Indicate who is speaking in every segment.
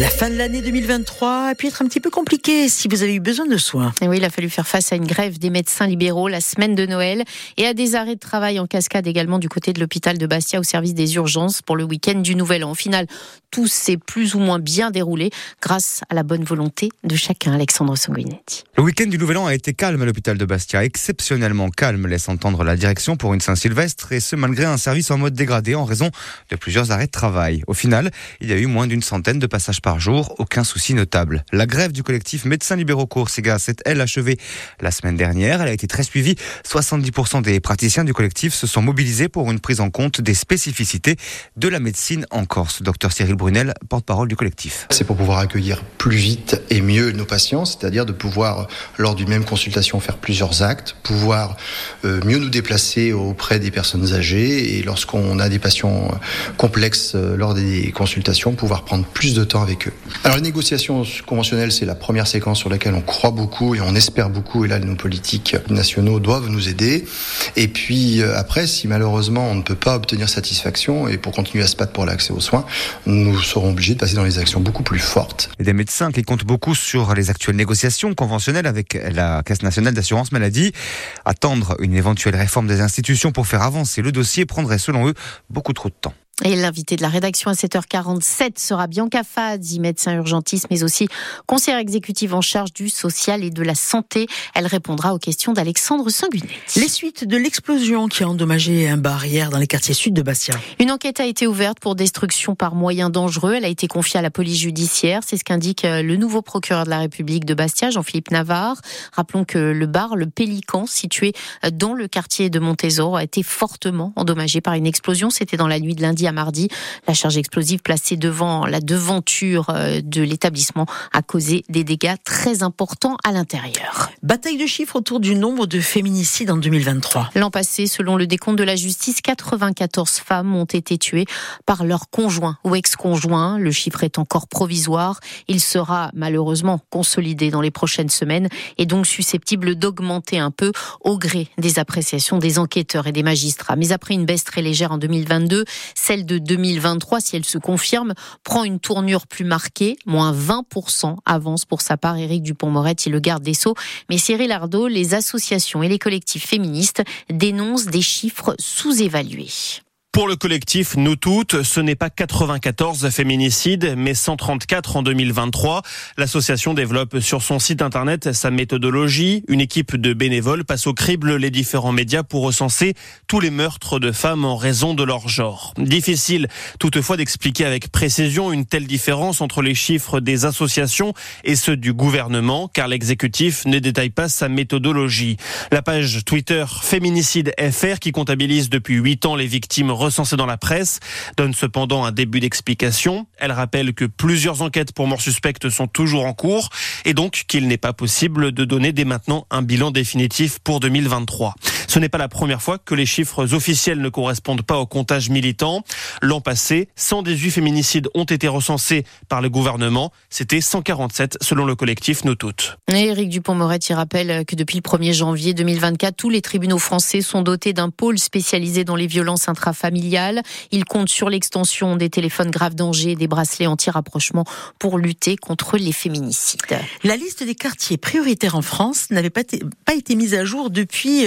Speaker 1: La fin de l'année 2023 a pu être un petit peu compliquée si vous avez eu besoin de soins.
Speaker 2: Et oui, il a fallu faire face à une grève des médecins libéraux la semaine de Noël et à des arrêts de travail en cascade également du côté de l'hôpital de Bastia au service des urgences pour le week-end du Nouvel An. Au final, tout s'est plus ou moins bien déroulé grâce à la bonne volonté de chacun. Alexandre Sanguinetti.
Speaker 3: Le week-end du Nouvel An a été calme à l'hôpital de Bastia, exceptionnellement calme, laisse entendre la direction pour une Saint-Sylvestre et ce malgré un service en mode dégradé en raison de plusieurs arrêts de travail. Au final, il y a eu moins d'une centaine de passages par jour, aucun souci notable. La grève du collectif Médecins Libéraux Coursiga s'est elle achevée la semaine dernière. Elle a été très suivie. 70% des praticiens du collectif se sont mobilisés pour une prise en compte des spécificités de la médecine en Corse. Docteur Cyril Brunel, porte-parole du collectif.
Speaker 4: C'est pour pouvoir accueillir plus vite et mieux nos patients, c'est-à-dire de pouvoir, lors d'une même consultation, faire plusieurs actes, pouvoir euh, mieux nous déplacer auprès des personnes âgées et lorsqu'on a des patients euh, complexes euh, lors des consultations, pouvoir prendre plus de temps avec Alors les négociations conventionnelles, c'est la première séquence sur laquelle on croit beaucoup et on espère beaucoup. Et là, nos politiques nationaux doivent nous aider. Et puis euh, après, si malheureusement on ne peut pas obtenir satisfaction et pour continuer à se battre pour l'accès aux soins, nous serons obligés de passer dans les actions beaucoup plus fortes.
Speaker 3: Et des médecins qui comptent beaucoup sur les actuelles négociations conventionnelles avec la Caisse nationale d'assurance maladie. Attendre une éventuelle réforme des institutions pour faire avancer le dossier prendrait selon eux beaucoup trop de temps.
Speaker 2: Et l'invité de la rédaction à 7h47 sera Bianca Fadzi, médecin urgentiste, mais aussi conseillère exécutive en charge du social et de la santé. Elle répondra aux questions d'Alexandre Sanguinetti.
Speaker 1: Les suites de l'explosion qui a endommagé un bar hier dans les quartiers sud de Bastia.
Speaker 2: Une enquête a été ouverte pour destruction par moyens dangereux. Elle a été confiée à la police judiciaire. C'est ce qu'indique euh, le nouveau procureur de la République de Bastia, Jean-Philippe Navarre. Rappelons que le bar, le Pélican, situé euh, dans le quartier de Montésor, a été fortement endommagé par une explosion. C'était dans la nuit de lundi mardi. La charge explosive placée devant la devanture euh, de l'établissement a causé des dégâts très importants à l'intérieur.
Speaker 1: Bataille de chiffres autour du nombre de féminicides en 2023.
Speaker 2: L'an passé, selon le décompte de la justice, 94 femmes ont été tuées par leur conjoint ou ex-conjoint. Le chiffre est encore provisoire. Il sera malheureusement consolidé dans les prochaines semaines et donc susceptible d'augmenter un peu au gré des appréciations des enquêteurs et des magistrats. Mais après une baisse très légère en 2022, celle de 2023, si elle se confirme, prend une tournure plus marquée, moins 20% avance pour sa part Éric Dupont-Moretti, le garde des Sceaux. Mais Cyril Ardo, les associations et les collectifs féministes dénoncent des chiffres sous-évalués.
Speaker 5: Pour le collectif Nous Toutes, ce n'est pas 94 féminicides, mais 134 en 2023. L'association développe sur son site internet sa méthodologie. Une équipe de bénévoles passe au crible les différents médias pour recenser tous les meurtres de femmes en raison de leur genre. Difficile toutefois d'expliquer avec précision une telle différence entre les chiffres des associations et ceux du gouvernement, car l'exécutif ne détaille pas sa méthodologie. La page Twitter Féminicide FR, qui comptabilise depuis 8 ans les victimes recensée dans la presse, donne cependant un début d'explication. Elle rappelle que plusieurs enquêtes pour mort suspecte sont toujours en cours et donc qu'il n'est pas possible de donner dès maintenant un bilan définitif pour 2023. Ce n'est pas la première fois que les chiffres officiels ne correspondent pas au comptage militant. L'an passé, 118 féminicides ont été recensés par le gouvernement. C'était 147 selon le collectif Nous Toutes.
Speaker 2: Éric Dupont-Moretti rappelle que depuis le 1er janvier 2024, tous les tribunaux français sont dotés d'un pôle spécialisé dans les violences intrafamiliales. Ils comptent sur l'extension des téléphones grave danger et des bracelets anti-rapprochement pour lutter contre les féminicides.
Speaker 1: La liste des quartiers prioritaires en France n'avait pas, pas été mise à jour depuis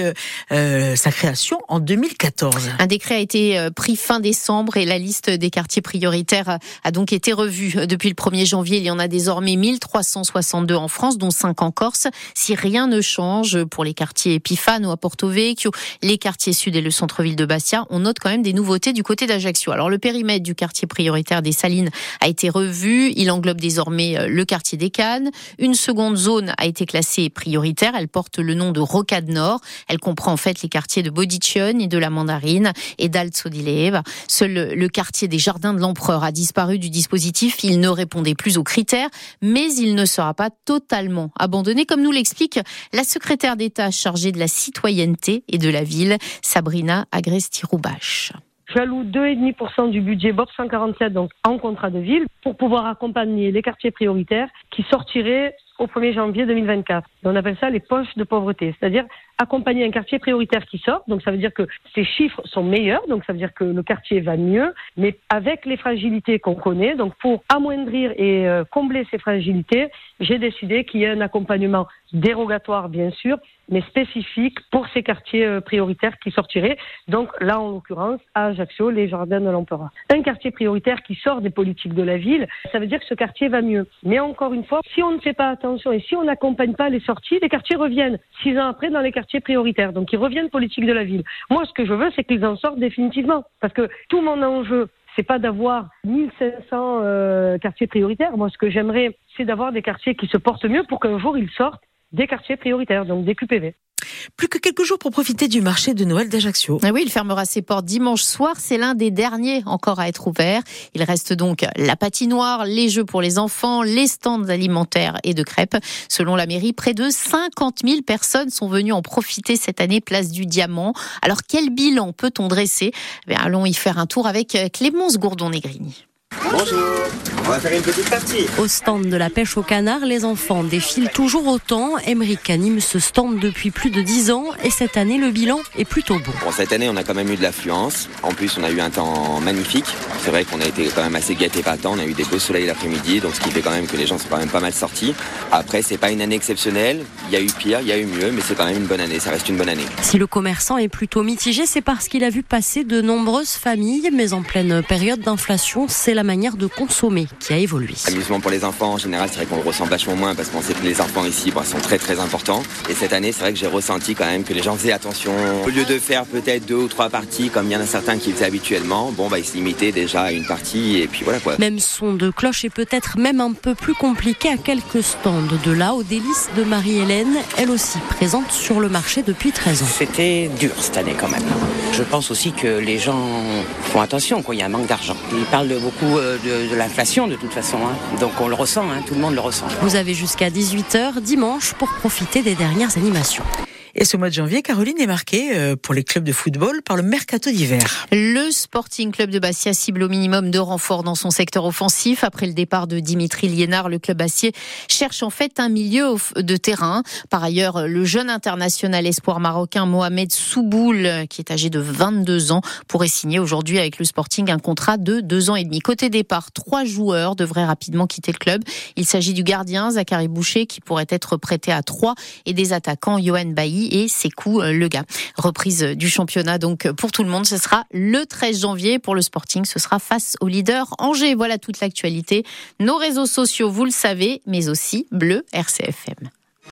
Speaker 1: euh, sa création en 2014.
Speaker 2: Un décret a été euh, pris fin décembre et la liste des quartiers prioritaires a donc été revue. Depuis le 1er janvier, il y en a désormais 1362 en France, dont 5 en Corse. Si rien ne change pour les quartiers Epifano à Porto Vecchio, les quartiers sud et le centre-ville de Bastia, on note quand même des nouveautés du côté d'Ajaccio. Alors le périmètre du quartier prioritaire des Salines a été revu. Il englobe désormais euh, le quartier des Cannes. Une seconde zone a été classée prioritaire. Elle porte le nom de Rocade Nord. Elle comprend fait les quartiers de Bodicion et de la Mandarine et d'Alzo di Leva. Seul le quartier des Jardins de l'Empereur a disparu du dispositif. Il ne répondait plus aux critères, mais il ne sera pas totalement abandonné, comme nous l'explique la secrétaire d'État chargée de la citoyenneté et de la ville, Sabrina Agresti-Roubache.
Speaker 6: J'alloue 2,5% du budget BOP 147 donc en contrat de ville pour pouvoir accompagner les quartiers prioritaires qui sortiraient au 1er janvier 2024. On appelle ça les poches de pauvreté, c'est-à-dire accompagner un quartier prioritaire qui sort. Donc ça veut dire que ces chiffres sont meilleurs, donc ça veut dire que le quartier va mieux, mais avec les fragilités qu'on connaît. Donc pour amoindrir et euh, combler ces fragilités, j'ai décidé qu'il y ait un accompagnement dérogatoire bien sûr, mais spécifique pour ces quartiers euh, prioritaires qui sortiraient. Donc là, en l'occurrence, à Ajaccio, les jardins de l'Empereur. Un quartier prioritaire qui sort des politiques de la ville, ça veut dire que ce quartier va mieux. Mais encore une fois, si on ne fait pas attention et si on n'accompagne pas les sorties, les quartiers reviennent six ans après dans les quartiers prioritaires. Donc ils reviennent politique de la ville. Moi, ce que je veux, c'est qu'ils en sortent définitivement. Parce que tout mon enjeu, c'est pas d'avoir 1500 euh, quartiers prioritaires. Moi, ce que j'aimerais, c'est d'avoir des quartiers qui se portent mieux pour qu'un jour ils sortent des quartiers prioritaires, donc des QPV.
Speaker 1: Plus que quelques jours pour profiter du marché de Noël d'Ajaccio.
Speaker 2: Ah oui, il fermera ses portes dimanche soir. C'est l'un des derniers encore à être ouvert. Il reste donc la patinoire, les jeux pour les enfants, les stands alimentaires et de crêpes. Selon la mairie, près de 50 000 personnes sont venues en profiter cette année, place du Diamant. Alors, quel bilan peut-on dresser? Eh Allons y faire un tour avec Clémence Gourdon-Négrini.
Speaker 7: Bonjour, on va faire une petite partie.
Speaker 8: Au stand de la pêche au canard, les enfants défilent toujours autant. Emmerich anime ce stand depuis plus de 10 ans et cette année, le bilan est plutôt bon.
Speaker 7: Bon, cette année, on a quand même eu de l'affluence. En plus, on a eu un temps magnifique. C'est vrai qu'on a été quand même assez gâtés par temps. On a eu des beaux soleils l'après-midi, donc ce qui fait quand même que les gens sont quand même pas mal sortis. Après, c'est pas une année exceptionnelle. Il y a eu pire, il y a eu mieux, mais c'est quand même une bonne année. Ça reste une bonne année.
Speaker 8: Si le commerçant est plutôt mitigé, c'est parce qu'il a vu passer de nombreuses familles, mais en pleine période d'inflation, c'est la manière de consommer qui a évolué.
Speaker 7: Amusement pour les enfants, en général, c'est vrai qu'on le ressent vachement moins parce qu'on sait que les enfants ici bah, sont très très importants. Et cette année, c'est vrai que j'ai ressenti quand même que les gens faisaient attention. Au lieu de faire peut-être deux ou trois parties comme il y en a certains qui faisaient habituellement, bon, bah, ils se limitaient déjà à une partie et puis voilà quoi.
Speaker 8: Même son de cloche et peut-être même un peu plus compliqué à quelques stands. De là aux délices de Marie-Hélène, elle aussi présente sur le marché depuis 13 ans.
Speaker 9: C'était dur cette année quand même. Je pense aussi que les gens font attention, quoi. il y a un manque d'argent. Ils parlent beaucoup euh, de, l'inflation de toute façon, hein. donc on le ressent, hein. tout le monde le ressent.
Speaker 8: Vous avez jusqu'à 18h dimanche pour profiter des dernières animations.
Speaker 1: Et ce mois de janvier, Caroline est marquée euh, pour les clubs de football par le mercato d'hiver.
Speaker 2: Le Sporting Club de Bastia cible au minimum de renforts dans son secteur offensif. Après le départ de Dimitri Liénard, le club Acier cherche en fait un milieu de terrain. Par ailleurs, le jeune international espoir marocain Mohamed Souboul, qui est âgé de 22 ans, pourrait signer aujourd'hui avec le Sporting un contrat de deux ans et demi. Côté départ, trois joueurs devraient rapidement quitter le club. Il s'agit du gardien Zachary Boucher, qui pourrait être prêté à trois, et des attaquants Johan Bailly et Sekou euh, Le gars. Reprise du championnat donc pour tout le monde, ce sera le 13 janvier pour le Sporting, ce sera face au leader Angers. Voilà toute l'actualité. Nos réseaux sociaux, vous le savez, mais aussi Bleu RCFM.